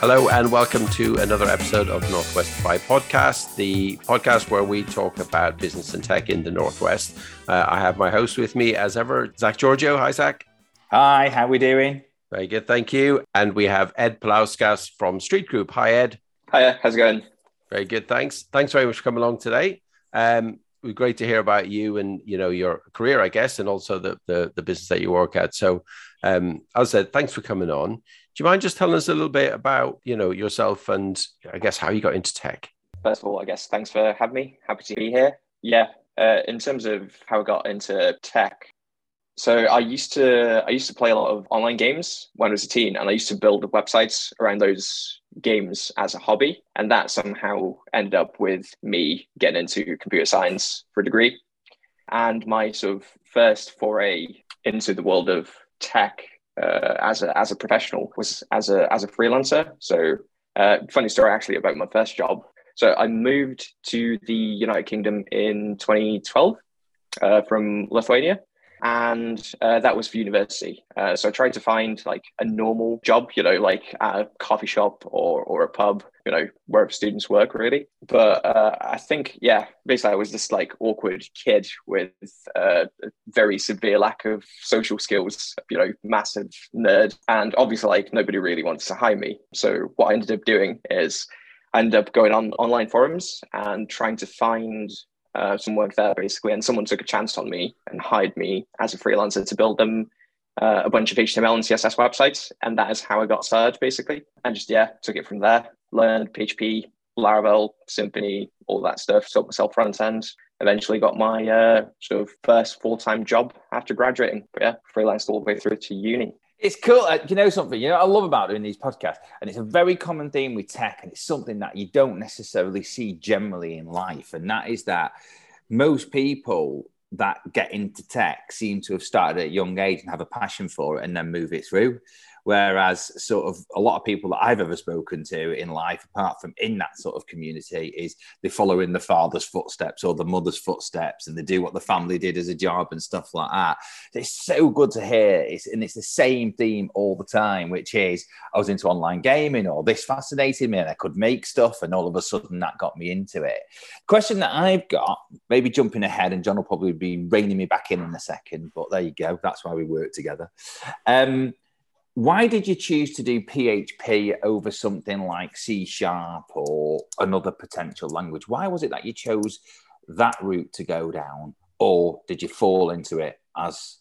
Hello, and welcome to another episode of Northwest by Podcast, the podcast where we talk about business and tech in the Northwest. Uh, I have my host with me, as ever, Zach Giorgio. Hi, Zach. Hi, how we doing? Very good, thank you. And we have Ed Palauskas from Street Group. Hi, Ed. Hiya, how's it going? Very good, thanks. Thanks very much for coming along today. Um, it was great to hear about you and you know your career, I guess, and also the the, the business that you work at. So, um, as I said, thanks for coming on you mind just telling us a little bit about you know yourself and I guess how you got into tech? First of all, I guess thanks for having me. Happy to be here. Yeah, uh, in terms of how I got into tech, so I used to I used to play a lot of online games when I was a teen, and I used to build websites around those games as a hobby, and that somehow ended up with me getting into computer science for a degree. And my sort of first foray into the world of tech uh, as a as a professional was as a as a freelancer. So uh, funny story actually about my first job. So I moved to the United Kingdom in 2012 uh, from Lithuania and uh, that was for university. Uh, so I tried to find like a normal job, you know, like a coffee shop or or a pub, you know, wherever students work, really. But uh, I think, yeah, basically, I was this like awkward kid with a very severe lack of social skills, you know, massive nerd, and obviously, like nobody really wants to hire me. So what I ended up doing is. I ended up going on online forums and trying to find uh, some work there basically, and someone took a chance on me and hired me as a freelancer to build them uh, a bunch of HTML and CSS websites, and that is how I got started basically, and just yeah, took it from there. Learned PHP, Laravel, Symfony, all that stuff. Taught myself front end. Eventually got my uh, sort of first full time job after graduating. But yeah, freelanced all the way through to uni. It's cool. Uh, you know something? You know, I love about doing these podcasts, and it's a very common theme with tech, and it's something that you don't necessarily see generally in life, and that is that most people that get into tech seem to have started at a young age and have a passion for it and then move it through. Whereas, sort of, a lot of people that I've ever spoken to in life, apart from in that sort of community, is they follow in the father's footsteps or the mother's footsteps and they do what the family did as a job and stuff like that. It's so good to hear. It's, and it's the same theme all the time, which is I was into online gaming or this fascinated me and I could make stuff. And all of a sudden that got me into it. Question that I've got, maybe jumping ahead, and John will probably be reining me back in in a second, but there you go. That's why we work together. Um, why did you choose to do PHP over something like C sharp or another potential language? Why was it that you chose that route to go down, or did you fall into it as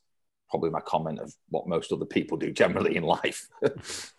probably my comment of what most other people do generally in life?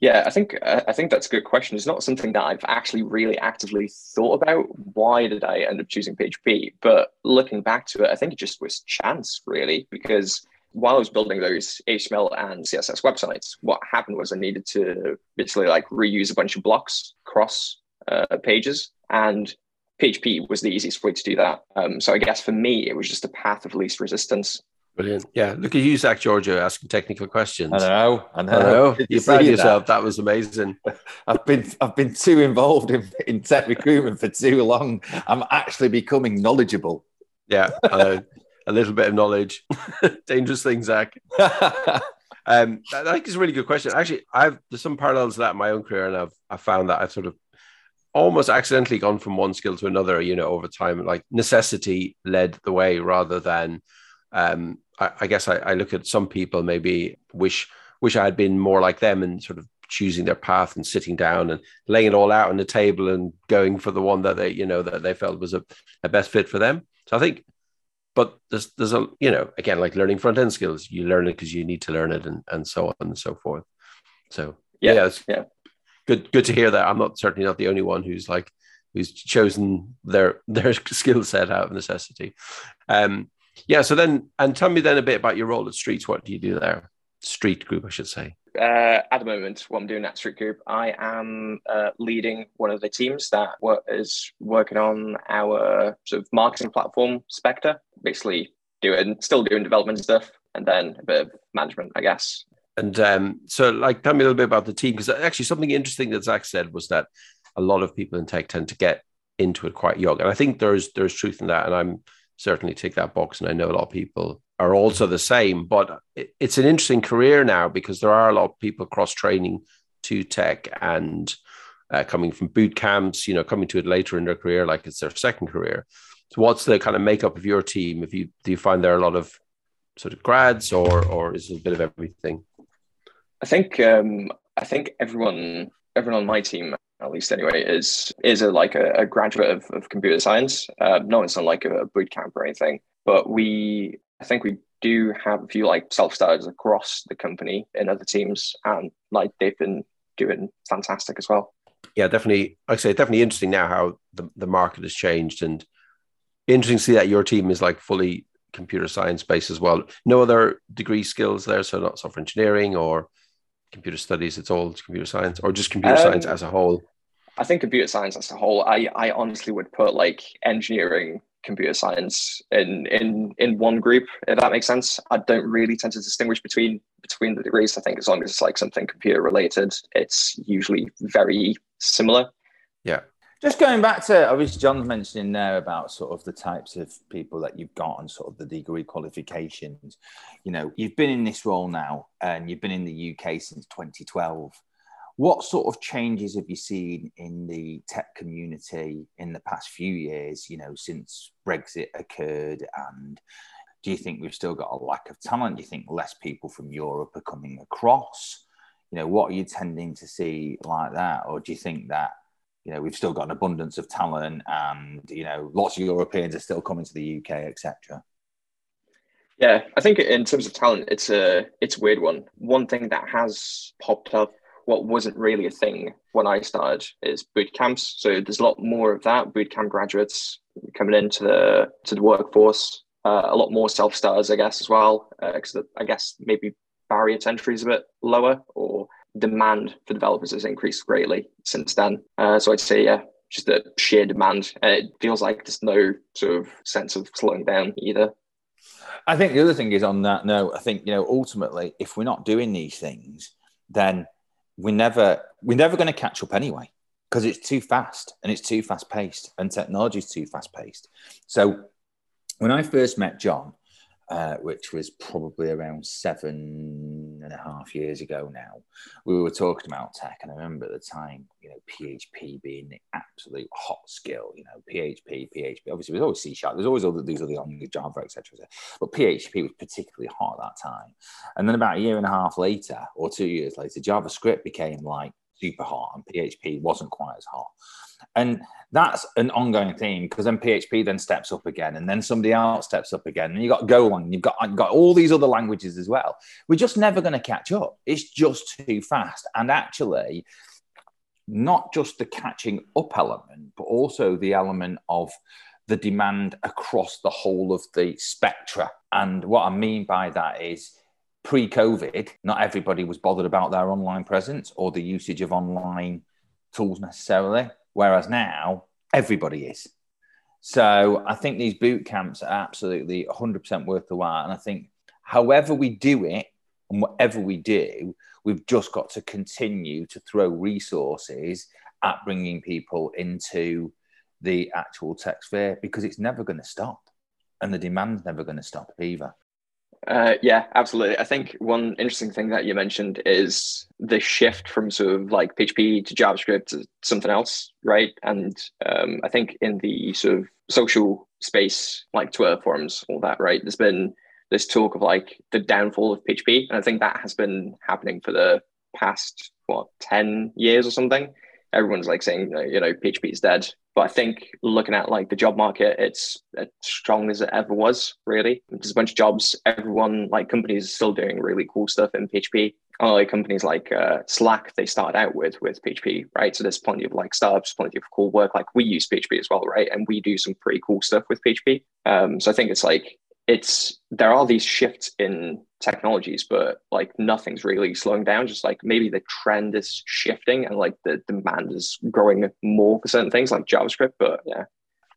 yeah, I think I think that's a good question. It's not something that I've actually really actively thought about. Why did I end up choosing PHP? But looking back to it, I think it just was chance, really, because while I was building those HTML and CSS websites, what happened was I needed to basically like reuse a bunch of blocks across uh, pages, and PHP was the easiest way to do that. Um, so I guess for me, it was just a path of least resistance. Brilliant. Yeah. Look at you, Zach Giorgio, asking technical questions. I know. I know. I know. You proud yourself. That? that? was amazing. I've been I've been too involved in, in tech recruitment for too long. I'm actually becoming knowledgeable. Yeah. Uh, a little bit of knowledge. Dangerous thing, Zach. um, I think it's a really good question. Actually, I've there's some parallels to that in my own career, and I've I found that I've sort of almost accidentally gone from one skill to another. You know, over time, like necessity led the way rather than. Um, I, I guess I, I look at some people maybe wish wish I had been more like them and sort of choosing their path and sitting down and laying it all out on the table and going for the one that they you know that they felt was a, a best fit for them. So I think but there's there's a you know again like learning front end skills you learn it because you need to learn it and, and so on and so forth. So yeah yeah, yeah. good good to hear that. I'm not certainly not the only one who's like who's chosen their their skill set out of necessity. Um yeah so then and tell me then a bit about your role at streets what do you do there? Street group i should say uh, at the moment, what I'm doing at Street Group, I am uh, leading one of the teams that work, is working on our sort of marketing platform, Spectre. Basically, doing still doing development stuff, and then a bit of management, I guess. And um, so, like, tell me a little bit about the team because actually, something interesting that Zach said was that a lot of people in tech tend to get into it quite young, and I think there's there's truth in that, and I'm certainly tick that box, and I know a lot of people are also the same. But it's an interesting career now because there are a lot of people cross training to tech and uh, coming from boot camps, you know, coming to it later in their career, like it's their second career. So what's the kind of makeup of your team? If you do you find there are a lot of sort of grads or or is it a bit of everything? I think um, I think everyone everyone on my team at least anyway is is a like a, a graduate of, of computer science. Uh, no, it's not like a, a boot camp or anything, but we I think we do have a few like self starters across the company in other teams, and like they've been doing fantastic as well. Yeah, definitely. Like I say, definitely interesting now how the, the market has changed, and interesting to see that your team is like fully computer science based as well. No other degree skills there, so not software engineering or computer studies. It's all computer science, or just computer um, science as a whole. I think computer science as a whole. I I honestly would put like engineering computer science in in in one group if that makes sense. I don't really tend to distinguish between between the degrees. I think as long as it's like something computer related it's usually very similar. Yeah. Just going back to obviously john's mentioning there about sort of the types of people that you've got and sort of the degree qualifications. You know you've been in this role now and you've been in the uk since 2012 what sort of changes have you seen in the tech community in the past few years, you know, since Brexit occurred? And do you think we've still got a lack of talent? Do you think less people from Europe are coming across? You know, what are you tending to see like that? Or do you think that, you know, we've still got an abundance of talent and, you know, lots of Europeans are still coming to the UK, etc.? Yeah, I think in terms of talent, it's a it's a weird one. One thing that has popped up what wasn't really a thing when I started is boot camps. So there's a lot more of that. Boot camp graduates coming into the to the workforce. Uh, a lot more self starters, I guess, as well. Because uh, I guess maybe barrier to entry is a bit lower, or demand for developers has increased greatly since then. Uh, so I'd say, yeah, just the sheer demand. And it feels like there's no sort of sense of slowing down either. I think the other thing is on that note, I think, you know, ultimately, if we're not doing these things, then we're never we're never going to catch up anyway because it's too fast and it's too fast paced and technology is too fast paced. So when I first met John, uh, which was probably around seven and a half years ago now. We were talking about tech, and I remember at the time, you know, PHP being the absolute hot skill. You know, PHP, PHP. Obviously, there's always C sharp. There's always other these other languages, Java, etc. But PHP was particularly hot at that time. And then about a year and a half later, or two years later, JavaScript became like super hot, and PHP wasn't quite as hot. And that's an ongoing theme because then PHP then steps up again, and then somebody else steps up again, and you've got Golang, you've got you've got all these other languages as well. We're just never going to catch up. It's just too fast, and actually, not just the catching up element, but also the element of the demand across the whole of the spectra. And what I mean by that is pre-COVID, not everybody was bothered about their online presence or the usage of online tools necessarily. Whereas now, everybody is. So I think these boot camps are absolutely 100% worth the while. And I think, however we do it and whatever we do, we've just got to continue to throw resources at bringing people into the actual tech sphere because it's never going to stop. And the demand's never going to stop either. Uh, yeah, absolutely. I think one interesting thing that you mentioned is the shift from sort of like PHP to JavaScript to something else, right? And um, I think in the sort of social space, like Twitter forums, all that, right? There's been this talk of like the downfall of PHP, and I think that has been happening for the past what ten years or something. Everyone's like saying, you know, PHP is dead. But I think looking at like the job market, it's as strong as it ever was. Really, there's a bunch of jobs. Everyone, like companies, are still doing really cool stuff in PHP. Unlike companies like uh, Slack, they started out with with PHP, right? So there's plenty of like startups, plenty of cool work. Like we use PHP as well, right? And we do some pretty cool stuff with PHP. Um, so I think it's like it's there are these shifts in technologies, but like nothing's really slowing down. Just like maybe the trend is shifting and like the demand is growing more for certain things like JavaScript. But yeah.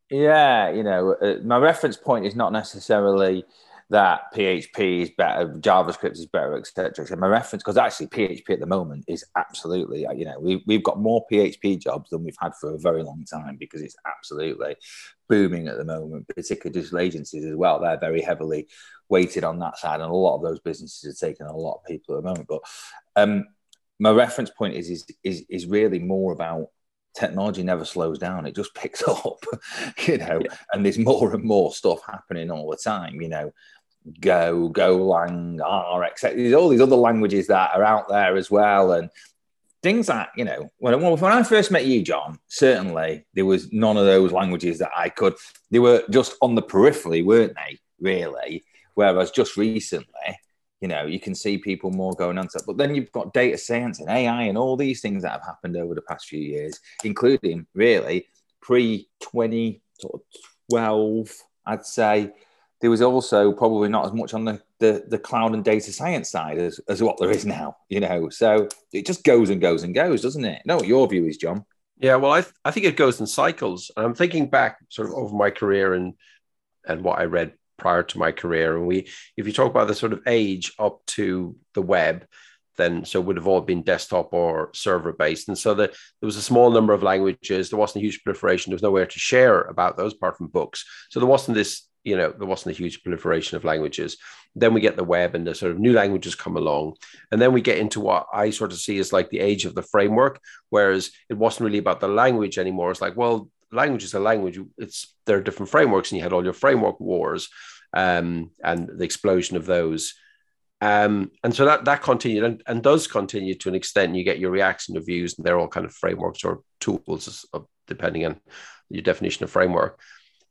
Yeah, you know, uh, my reference point is not necessarily that PHP is better, JavaScript is better, etc. So my reference, because actually PHP at the moment is absolutely, uh, you know, we, we've got more PHP jobs than we've had for a very long time because it's absolutely booming at the moment, particularly digital agencies as well. They're very heavily weighted on that side, and a lot of those businesses are taking a lot of people at the moment. But um, my reference point is is is, is really more about technology never slows down it just picks up you know yeah. and there's more and more stuff happening all the time you know go golang r etc there's all these other languages that are out there as well and things that you know when, when i first met you john certainly there was none of those languages that i could they were just on the periphery weren't they really? Whereas just recently you know you can see people more going on but then you've got data science and ai and all these things that have happened over the past few years including really pre 2012 i'd say there was also probably not as much on the, the, the cloud and data science side as, as what there is now, you know. So it just goes and goes and goes, doesn't it? No, your view is, John? Yeah, well, I, th- I think it goes in cycles. I'm thinking back sort of over my career and and what I read prior to my career. And we, if you talk about the sort of age up to the web, then so would have all been desktop or server based. And so the, there was a small number of languages. There wasn't a huge proliferation. There was nowhere to share about those apart from books. So there wasn't this you know there wasn't a huge proliferation of languages. Then we get the web and the sort of new languages come along. And then we get into what i sort of see as like the age of the framework whereas it wasn't really about the language anymore. It's like well language is a language. It's there are different frameworks and you had all your framework wars um, and the explosion of those. Um, and so that that continued and, and does continue to an extent. You get your reaction to views and they're all kind of frameworks or tools depending on your definition of framework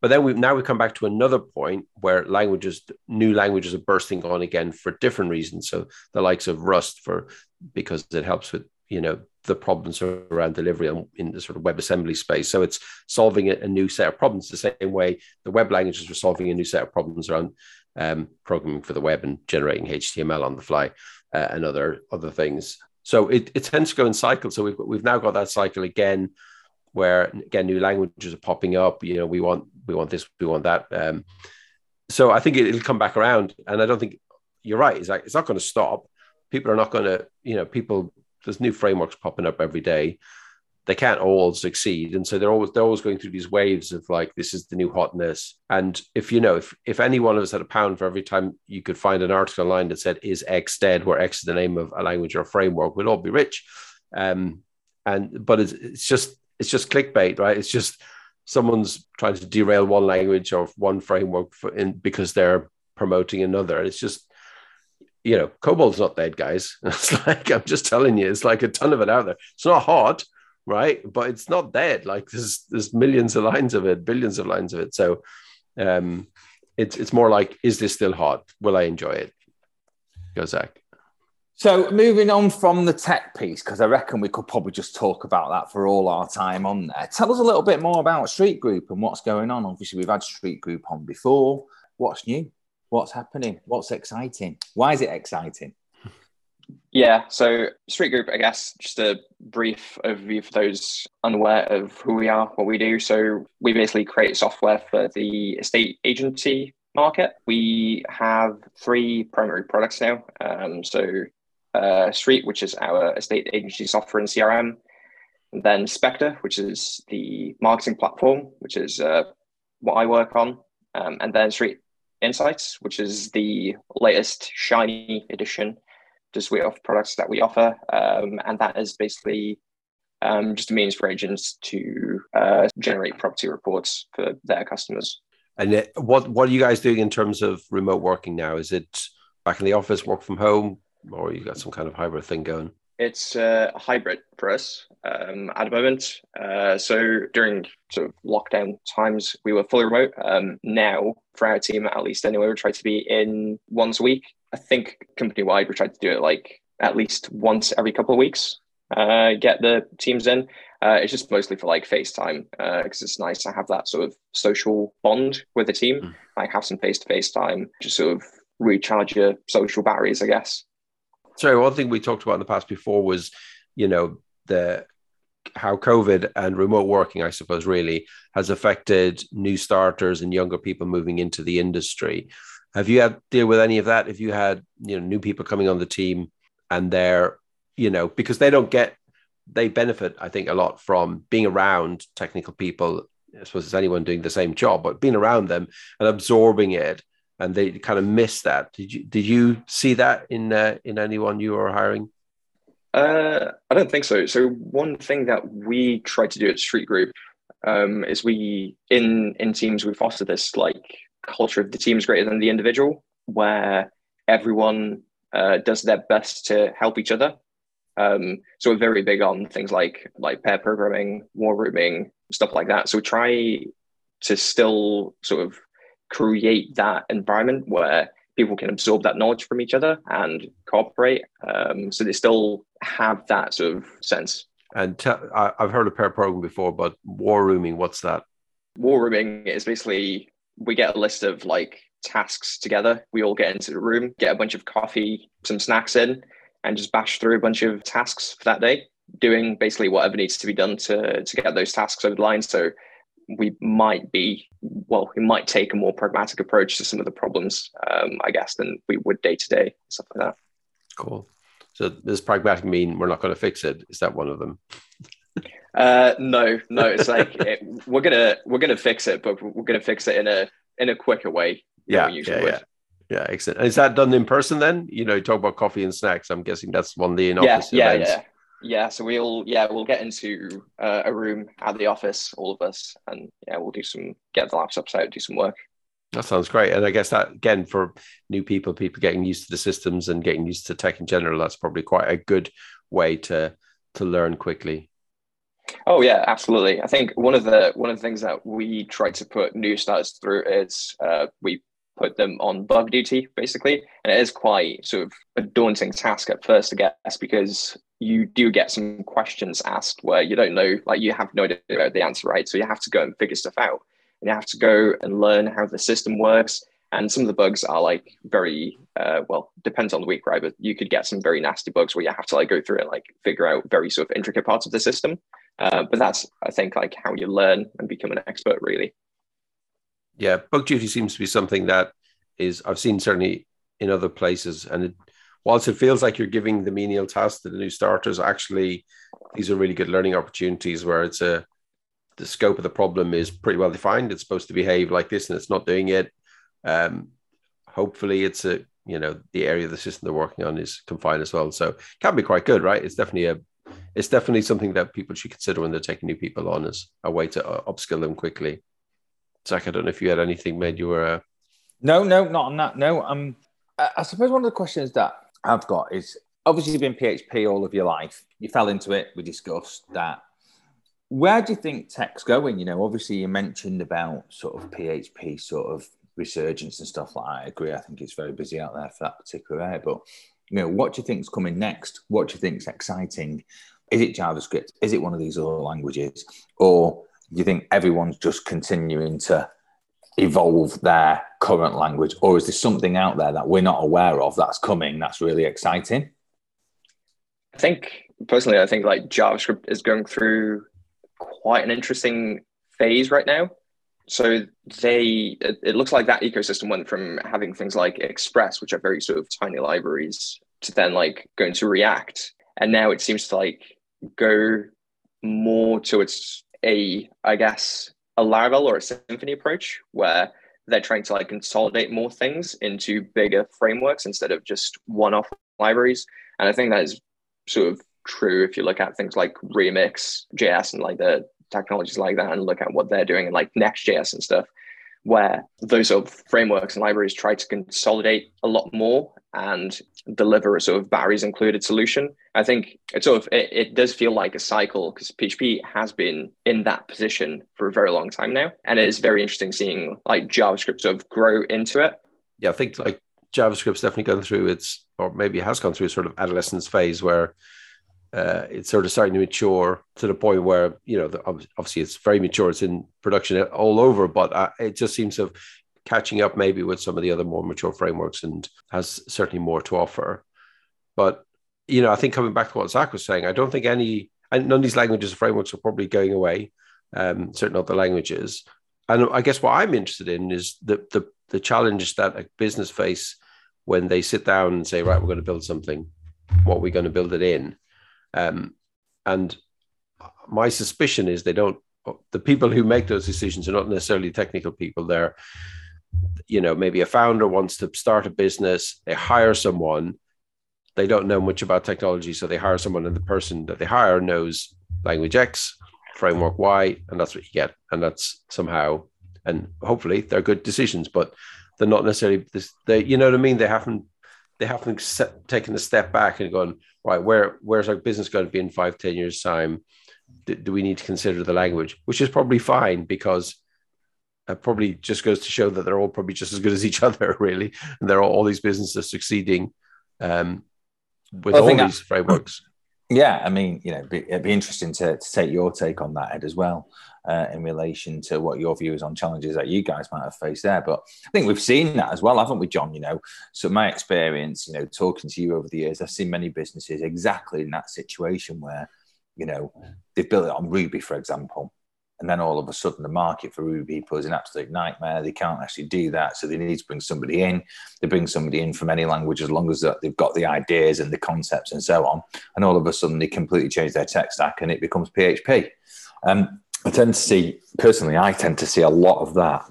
but then we now we come back to another point where languages, new languages are bursting on again for different reasons. So the likes of Rust for because it helps with you know the problems around delivery in the sort of web assembly space. So it's solving a, a new set of problems the same way the web languages were solving a new set of problems around um, programming for the web and generating HTML on the fly uh, and other other things. So it, it tends to go in cycles. So we've we've now got that cycle again where again new languages are popping up. You know, we want we want this, we want that. Um, so I think it, will come back around, and I don't think you're right. It's like it's not going to stop. People are not going to, you know, people. There's new frameworks popping up every day. They can't all succeed, and so they're always they're always going through these waves of like this is the new hotness. And if you know, if if any one of us had a pound for every time you could find an article online that said is X dead, where X is the name of a language or a framework, we'd all be rich. Um, and but it's, it's just it's just clickbait, right? It's just someone's trying to derail one language or one framework for, in, because they're promoting another. It's just, you know, COBOL's not dead, guys. It's like I'm just telling you, it's like a ton of it out there. It's not hot, right? But it's not dead. Like there's there's millions of lines of it, billions of lines of it. So um it's it's more like, is this still hot? Will I enjoy it? Go Zach. So moving on from the tech piece, because I reckon we could probably just talk about that for all our time on there. Tell us a little bit more about Street Group and what's going on. Obviously, we've had Street Group on before. What's new? What's happening? What's exciting? Why is it exciting? Yeah, so Street Group, I guess, just a brief overview for those unaware of who we are, what we do. So we basically create software for the estate agency market. We have three primary products now. Um, so uh, Street, which is our estate agency software and CRM, and then Spectre, which is the marketing platform, which is uh, what I work on, um, and then Street Insights, which is the latest shiny edition to suite of products that we offer, um, and that is basically um, just a means for agents to uh, generate property reports for their customers. And it, what what are you guys doing in terms of remote working now? Is it back in the office, work from home? Or you've got some kind of hybrid thing going? It's uh, a hybrid for us um, at the moment. Uh, so during sort of lockdown times, we were fully remote. Um, now, for our team, at least anyway, we try to be in once a week. I think company wide, we try to do it like at least once every couple of weeks. Uh, get the teams in. Uh, it's just mostly for like FaceTime because uh, it's nice to have that sort of social bond with the team. Mm. Like have some face to face time, just sort of recharge your social batteries, I guess sorry, one thing we talked about in the past before was, you know, the how COVID and remote working, I suppose, really has affected new starters and younger people moving into the industry. Have you had deal with any of that? If you had, you know, new people coming on the team and they're, you know, because they don't get, they benefit, I think, a lot from being around technical people. I suppose it's anyone doing the same job, but being around them and absorbing it and they kind of miss that. Did you did you see that in uh, in anyone you were hiring? Uh, I don't think so. So one thing that we try to do at Street Group um, is we in in teams we foster this like culture of the team is greater than the individual, where everyone uh, does their best to help each other. Um, so we're very big on things like like pair programming, war rooming, stuff like that. So we try to still sort of create that environment where people can absorb that knowledge from each other and cooperate. Um, so they still have that sort of sense. And I, I've heard of pair program before, but war rooming, what's that? War rooming is basically we get a list of like tasks together. We all get into the room, get a bunch of coffee, some snacks in, and just bash through a bunch of tasks for that day, doing basically whatever needs to be done to, to get those tasks over the line. So we might be, well, we might take a more pragmatic approach to some of the problems, um, I guess, than we would day to day, stuff like that. Cool. So does pragmatic mean we're not going to fix it? Is that one of them? Uh, no, no. It's like it, we're gonna we're gonna fix it, but we're gonna fix it in a in a quicker way. Yeah, yeah, yeah. Yeah, excellent. Is that done in person then? You know, you talk about coffee and snacks. I'm guessing that's one of the in office yeah, events. Yeah, yeah, So we'll yeah we'll get into uh, a room at the office, all of us, and yeah, we'll do some get the laptops out, do some work. That sounds great. And I guess that again for new people, people getting used to the systems and getting used to tech in general, that's probably quite a good way to to learn quickly. Oh yeah, absolutely. I think one of the one of the things that we try to put new starters through is uh, we put them on bug duty basically and it is quite sort of a daunting task at first i guess because you do get some questions asked where you don't know like you have no idea about the answer right? So you have to go and figure stuff out. And you have to go and learn how the system works. And some of the bugs are like very uh, well depends on the week right? But you could get some very nasty bugs where you have to like go through and like figure out very sort of intricate parts of the system. Uh, but that's i think like how you learn and become an expert really. Yeah, bug duty seems to be something that is I've seen certainly in other places, and it, whilst it feels like you're giving the menial tasks to the new starters, actually these are really good learning opportunities where it's a the scope of the problem is pretty well defined. It's supposed to behave like this, and it's not doing it. Um, hopefully, it's a you know the area of the system they're working on is confined as well, so can be quite good, right? It's definitely a it's definitely something that people should consider when they're taking new people on as a way to uh, upskill them quickly. Zach, I don't know if you had anything made you were. Uh... No, no, not on that. No, um, I suppose one of the questions that I've got is obviously you've been PHP all of your life. You fell into it. We discussed that. Where do you think tech's going? You know, obviously you mentioned about sort of PHP sort of resurgence and stuff like that. I agree. I think it's very busy out there for that particular area. But you know, what do you think is coming next? What do you think is exciting? Is it JavaScript? Is it one of these other languages? Or do you think everyone's just continuing to evolve their current language, or is there something out there that we're not aware of that's coming that's really exciting? I think personally, I think like JavaScript is going through quite an interesting phase right now. So they, it, it looks like that ecosystem went from having things like Express, which are very sort of tiny libraries, to then like going to React, and now it seems to like go more towards a, I guess, a Laravel or a Symfony approach where they're trying to like consolidate more things into bigger frameworks instead of just one-off libraries. And I think that is sort of true if you look at things like Remix JS and like the technologies like that and look at what they're doing and like Next.js and stuff, where those sort of frameworks and libraries try to consolidate a lot more and deliver a sort of batteries included solution. I think it sort of it, it does feel like a cycle because PHP has been in that position for a very long time now, and it is very interesting seeing like JavaScript sort of grow into it. Yeah, I think like JavaScript's definitely gone through its, or maybe has gone through a sort of adolescence phase where uh, it's sort of starting to mature to the point where you know the, obviously it's very mature. It's in production all over, but uh, it just seems to have catching up maybe with some of the other more mature frameworks and has certainly more to offer. But you know, I think coming back to what Zach was saying, I don't think any and none of these languages or frameworks are probably going away. Um, certainly not the languages. And I guess what I'm interested in is the the the challenges that a business face when they sit down and say, right, we're going to build something. What are we're going to build it in, um, and my suspicion is they don't. The people who make those decisions are not necessarily technical people. They're you know maybe a founder wants to start a business they hire someone they don't know much about technology, so they hire someone, and the person that they hire knows language X, framework Y, and that's what you get. And that's somehow, and hopefully, they're good decisions, but they're not necessarily this. They, you know what I mean? They haven't they haven't set, taken a step back and gone right. Where where's our business going to be in five, ten years time? Do, do we need to consider the language, which is probably fine because it probably just goes to show that they're all probably just as good as each other, really, and there are all these businesses succeeding um, with well, all these I, frameworks. Yeah, I mean, you know, it'd be interesting to, to take your take on that, Ed, as well, uh, in relation to what your views on challenges that you guys might have faced there. But I think we've seen that as well, haven't we, John? You know, so my experience, you know, talking to you over the years, I've seen many businesses exactly in that situation where, you know, they've built it on Ruby, for example, and then all of a sudden the market for Ruby people is an absolute nightmare. They can't actually do that, so they need to bring somebody in. They bring somebody in from any language as long as they've got the ideas and the concepts and so on. And all of a sudden they completely change their tech stack and it becomes PHP. Um, I tend to see personally, I tend to see a lot of that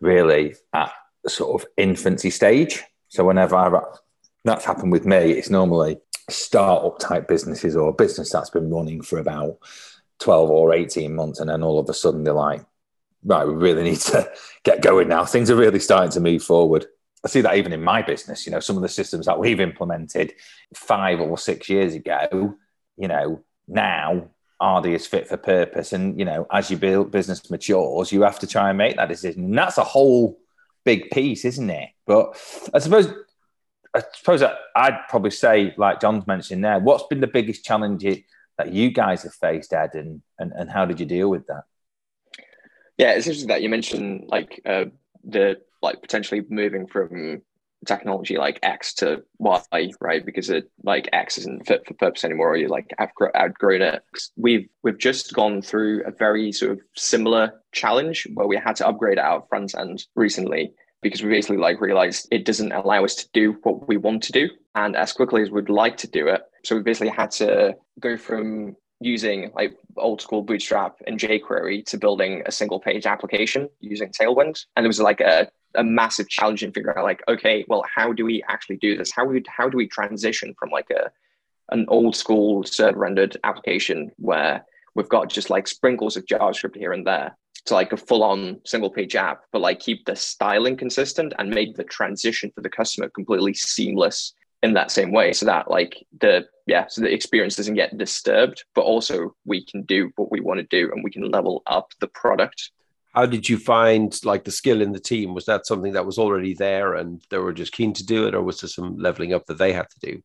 really at sort of infancy stage. So whenever I, that's happened with me, it's normally startup type businesses or a business that's been running for about 12 or 18 months. And then all of a sudden they're like, right, we really need to get going now. Things are really starting to move forward. I see that even in my business, you know, some of the systems that we've implemented five or six years ago, you know, now are they as fit for purpose? And, you know, as your business matures, you have to try and make that decision. And that's a whole big piece, isn't it? But I suppose I suppose I'd probably say, like John's mentioned there, what's been the biggest challenge that you guys have faced, Ed, and, and, and how did you deal with that? Yeah, it's interesting that you mentioned like uh, the like potentially moving from technology like X to Y, right? Because it like X isn't fit for purpose anymore, or you like outgrown it. We've we've just gone through a very sort of similar challenge where we had to upgrade our front end recently because we basically like realized it doesn't allow us to do what we want to do and as quickly as we'd like to do it. So we basically had to go from using like old school Bootstrap and jQuery to building a single page application using Tailwind. And there was like a, a massive challenge in figuring out like, okay, well, how do we actually do this? How how do we transition from like a an old school server rendered application where we've got just like sprinkles of JavaScript here and there to like a full on single page app, but like keep the styling consistent and make the transition for the customer completely seamless in that same way so that like the yeah so the experience doesn't get disturbed but also we can do what we want to do and we can level up the product. How did you find like the skill in the team? Was that something that was already there and they were just keen to do it or was there some leveling up that they had to do?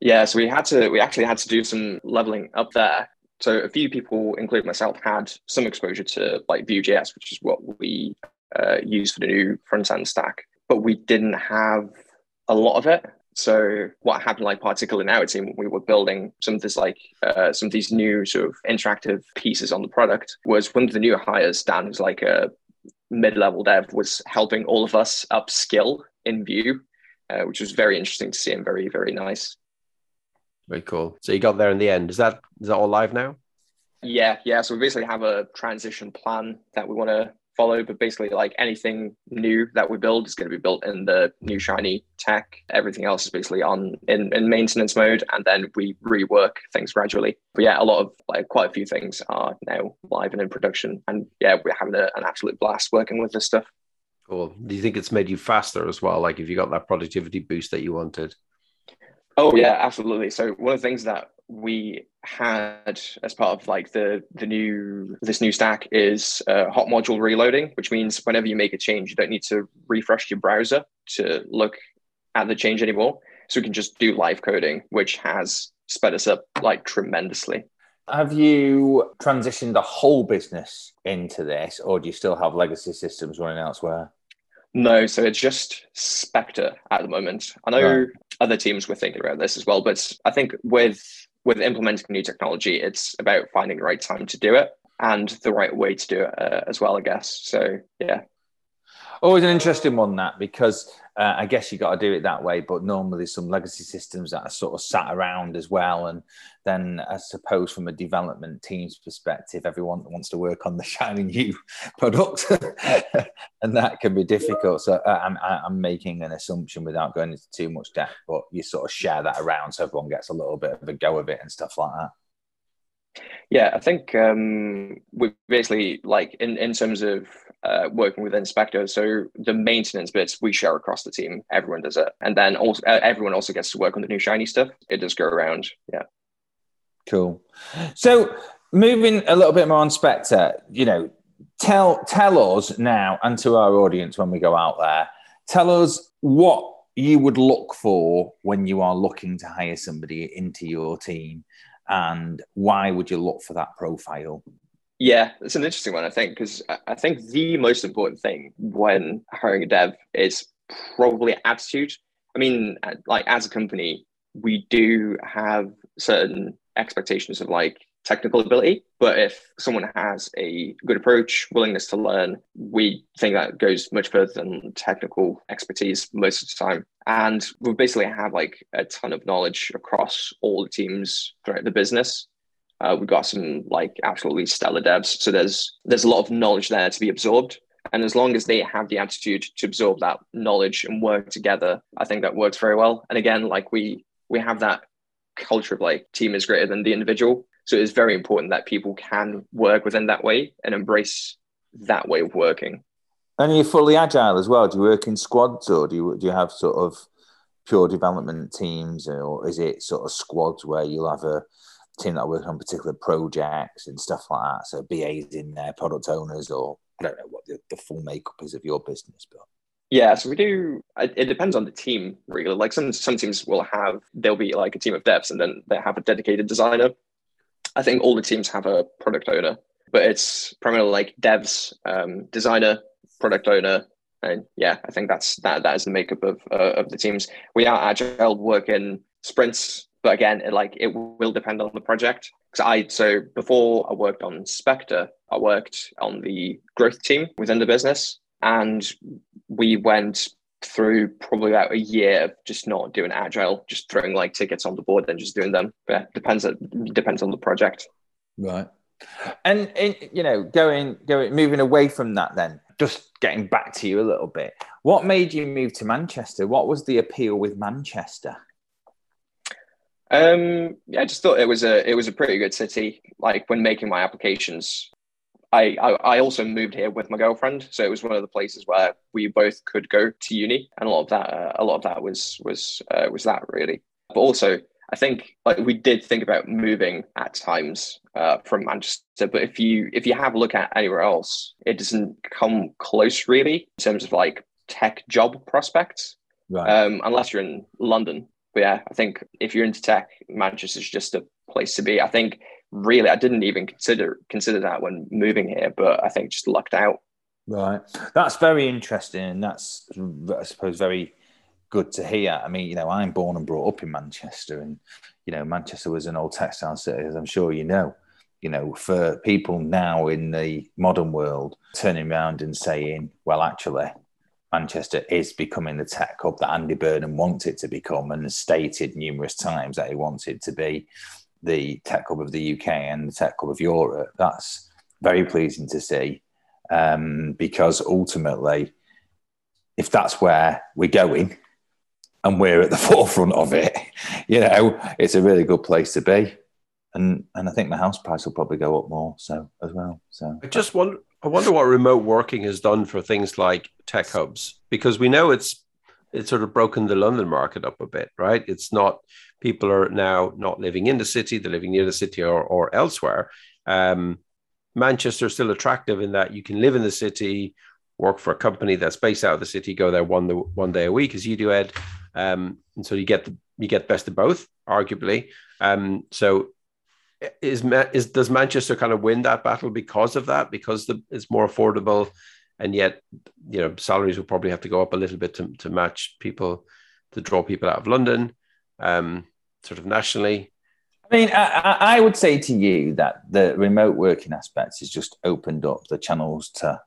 Yeah so we had to we actually had to do some leveling up there so a few people including myself had some exposure to like vue.js which is what we uh, use for the new front end stack but we didn't have a lot of it so what happened, like particularly in our team, we were building some of this like uh, some of these new sort of interactive pieces on the product. Was one of the new hires, Dan, who's like a mid-level dev, was helping all of us upskill in Vue, uh, which was very interesting to see and very very nice. Very cool. So you got there in the end. Is that is that all live now? Yeah, yeah. So we basically have a transition plan that we want to follow, but basically like anything new that we build is going to be built in the new shiny tech. Everything else is basically on in, in maintenance mode, and then we rework things gradually. But yeah, a lot of like quite a few things are now live and in production, and yeah, we're having a, an absolute blast working with this stuff. Cool. Do you think it's made you faster as well? Like if you got that productivity boost that you wanted? Oh yeah, absolutely. So one of the things that we had as part of like the the new this new stack is uh, hot module reloading which means whenever you make a change you don't need to refresh your browser to look at the change anymore so we can just do live coding which has sped us up like tremendously have you transitioned the whole business into this or do you still have legacy systems running elsewhere no, so it's just Spectre at the moment. I know right. Other teams were thinking about this as well, but I think with with implementing new technology, it's about finding the right time to do it and the right way to do it uh, as well, I guess. So, yeah. Always an interesting one, that because uh, I guess you got to do it that way. But normally, some legacy systems that are sort of sat around as well. And then, I suppose, from a development team's perspective, everyone wants to work on the shiny new product. and that can be difficult. So uh, I'm, I'm making an assumption without going into too much depth, but you sort of share that around so everyone gets a little bit of a go of it and stuff like that. Yeah, I think um, we basically like in, in terms of uh, working with in Spectre. So the maintenance bits we share across the team. Everyone does it, and then also uh, everyone also gets to work on the new shiny stuff. It does go around. Yeah. Cool. So moving a little bit more on Spectre, you know, tell tell us now and to our audience when we go out there tell us what you would look for when you are looking to hire somebody into your team and why would you look for that profile? Yeah it's an interesting one i think because i think the most important thing when hiring a dev is probably attitude. I mean uh, like as a company we do have certain expectations of like technical ability. But if someone has a good approach, willingness to learn, we think that goes much further than technical expertise most of the time. And we basically have like a ton of knowledge across all the teams throughout the business. Uh, we've got some like absolutely stellar devs. So there's there's a lot of knowledge there to be absorbed. And as long as they have the attitude to absorb that knowledge and work together, I think that works very well. And again, like we we have that culture of like team is greater than the individual. So it's very important that people can work within that way and embrace that way of working. And you're you fully agile as well? Do you work in squads or do you do you have sort of pure development teams or is it sort of squads where you'll have a team that work on particular projects and stuff like that? So BAs in there, product owners, or I don't know what the, the full makeup is of your business, but yeah, so we do. It depends on the team, really. Like some some teams will have there'll be like a team of devs, and then they have a dedicated designer. I think all the teams have a product owner, but it's primarily like devs, um, designer, product owner, and yeah, I think that's that. That is the makeup of uh, of the teams. We are agile, work in sprints, but again, it, like it will depend on the project. Because I so before I worked on Spectre, I worked on the growth team within the business, and we went through probably about a year of just not doing agile, just throwing like tickets on the board and just doing them. But depends depends on the project. Right. And, and you know, going going moving away from that then, just getting back to you a little bit. What made you move to Manchester? What was the appeal with Manchester? Um, yeah, I just thought it was a it was a pretty good city. Like when making my applications, I, I, I also moved here with my girlfriend, so it was one of the places where we both could go to uni, and a lot of that uh, a lot of that was was uh, was that really. But also, I think like we did think about moving at times uh, from Manchester, but if you if you have a look at anywhere else, it doesn't come close really in terms of like tech job prospects, right. um, unless you're in London. But yeah, I think if you're into tech, Manchester's just a place to be. I think really I didn't even consider consider that when moving here, but I think just lucked out. Right, that's very interesting, and that's I suppose very good to hear. I mean, you know, I'm born and brought up in Manchester, and you know, Manchester was an old textile city, as I'm sure you know. You know, for people now in the modern world turning around and saying, well, actually, Manchester is becoming the tech hub that Andy Burnham wanted to become and stated numerous times that he wanted to be the tech hub of the UK and the tech hub of Europe. That's very pleasing to see um, because ultimately, if that's where we're going and we're at the forefront of it, you know, it's a really good place to be. And and I think the house price will probably go up more so as well. So I just wonder I wonder what remote working has done for things like tech hubs because we know it's it's sort of broken the London market up a bit, right? It's not people are now not living in the city; they're living near the city or, or elsewhere. Um, Manchester is still attractive in that you can live in the city, work for a company that's based out of the city, go there one the, one day a week, as you do, Ed, um, and so you get the you get best of both, arguably. Um, so is is does Manchester kind of win that battle because of that? Because the, it's more affordable and yet you know salaries will probably have to go up a little bit to, to match people to draw people out of london um, sort of nationally. I mean I, I would say to you that the remote working aspects has just opened up the channels to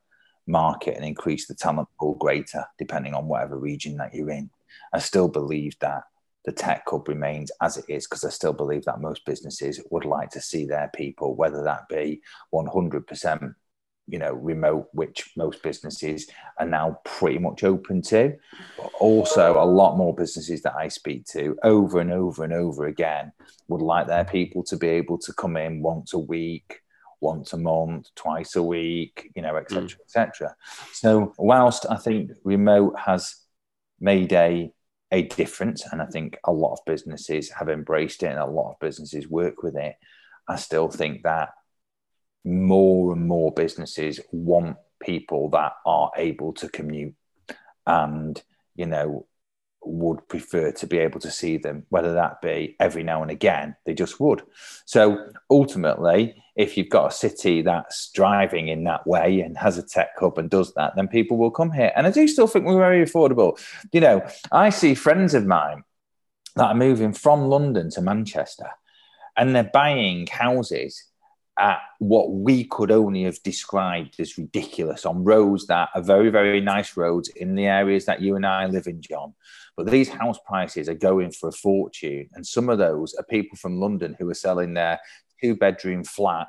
market and increase the talent pool greater depending on whatever region that you're in. I still believe that the tech hub remains as it is because I still believe that most businesses would like to see their people, whether that be 100% you know, remote, which most businesses are now pretty much open to. But also, a lot more businesses that I speak to over and over and over again would like their people to be able to come in once a week, once a month, twice a week, you know, etc., mm. etc. So, whilst I think remote has made a a difference, and I think a lot of businesses have embraced it, and a lot of businesses work with it. I still think that more and more businesses want people that are able to commute and you know would prefer to be able to see them whether that be every now and again they just would. So ultimately if you've got a city that's driving in that way and has a tech hub and does that then people will come here. And i do still think we're very affordable. You know i see friends of mine that are moving from london to manchester and they're buying houses at what we could only have described as ridiculous on roads that are very, very nice roads in the areas that you and I live in, John. But these house prices are going for a fortune. And some of those are people from London who are selling their two bedroom flat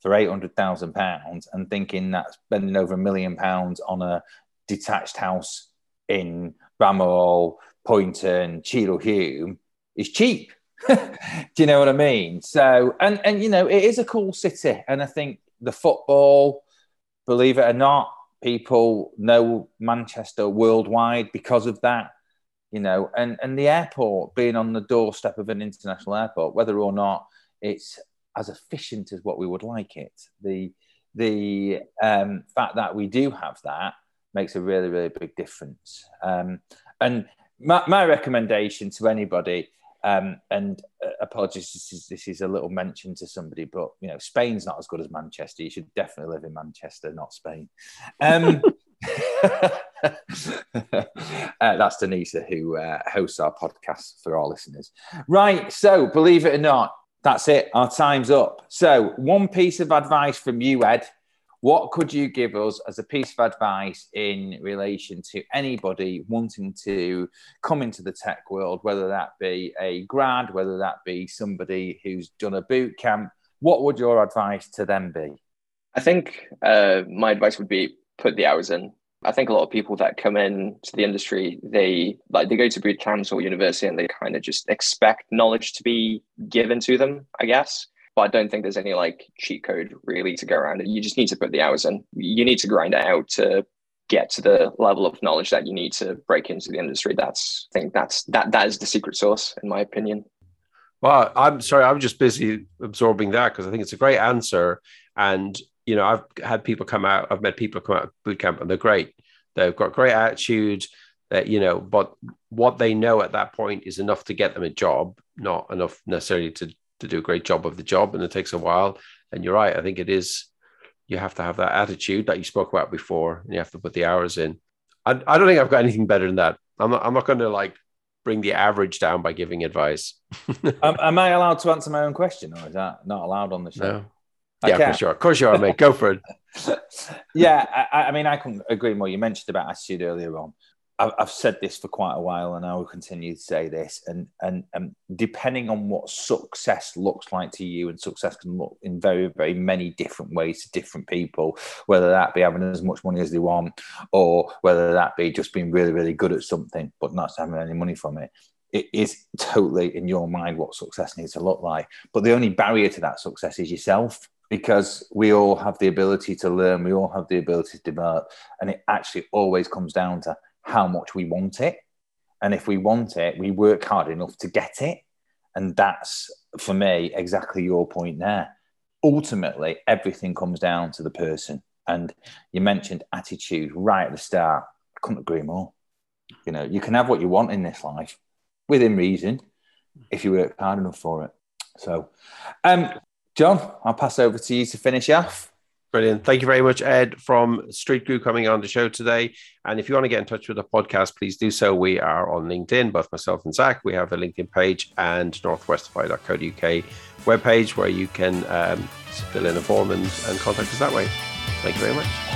for £800,000 and thinking that spending over a million pounds on a detached house in Bramhall, Poynton, Cheadle Hulme is cheap. Do you know what I mean? So, and and you know, it is a cool city, and I think the football, believe it or not, people know Manchester worldwide because of that. You know, and and the airport being on the doorstep of an international airport, whether or not it's as efficient as what we would like it, the the um, fact that we do have that makes a really really big difference. Um, and my, my recommendation to anybody um, and uh, apologies, this is, this is a little mention to somebody, but you know, Spain's not as good as Manchester. You should definitely live in Manchester, not Spain. Um, uh, that's Denisa, who uh, hosts our podcast for our listeners. Right. So, believe it or not, that's it. Our time's up. So, one piece of advice from you, Ed, what could you give us as a piece of advice in relation to anybody wanting to come into the tech world, whether that be a grad, whether that be somebody who's done a boot camp? What would your advice to them be? I think uh, my advice would be put the hours in. I think a lot of people that come in to the industry, they like they go to boot camps or university and they kind of just expect knowledge to be given to them, I guess but I don't think there's any like cheat code really to go around it. You just need to put the hours in. You need to grind it out to get to the level of knowledge that you need to break into the industry. That's I think that's that that is the secret sauce, in my opinion. Well, I'm sorry, I'm just busy absorbing that because I think it's a great answer. And you know, I've had people come out, I've met people come out of boot camp and they're great. They've got great attitude. That you know, but what they know at that point is enough to get them a job, not enough necessarily to to do a great job of the job, and it takes a while. And you're right. I think it is. You have to have that attitude that you spoke about before, and you have to put the hours in. I, I don't think I've got anything better than that. I'm not. I'm not going to like bring the average down by giving advice. um, am I allowed to answer my own question, or is that not allowed on the show? No. Yeah, for sure. Of course you are, mate. Go for it. yeah, I, I, mean, I can agree more. You mentioned about attitude earlier on. I've said this for quite a while, and I will continue to say this. And, and and depending on what success looks like to you, and success can look in very very many different ways to different people. Whether that be having as much money as they want, or whether that be just being really really good at something but not having any money from it. It is totally in your mind what success needs to look like. But the only barrier to that success is yourself because we all have the ability to learn, we all have the ability to develop, and it actually always comes down to how much we want it. And if we want it, we work hard enough to get it. And that's, for me, exactly your point there. Ultimately, everything comes down to the person. And you mentioned attitude right at the start. I couldn't agree more. You know, you can have what you want in this life within reason if you work hard enough for it. So, um, John, I'll pass over to you to finish off. Brilliant. Thank you very much, Ed from Street Glue, coming on the show today. And if you want to get in touch with the podcast, please do so. We are on LinkedIn, both myself and Zach. We have a LinkedIn page and northwestify.co.uk webpage where you can um, fill in a form and, and contact us that way. Thank you very much.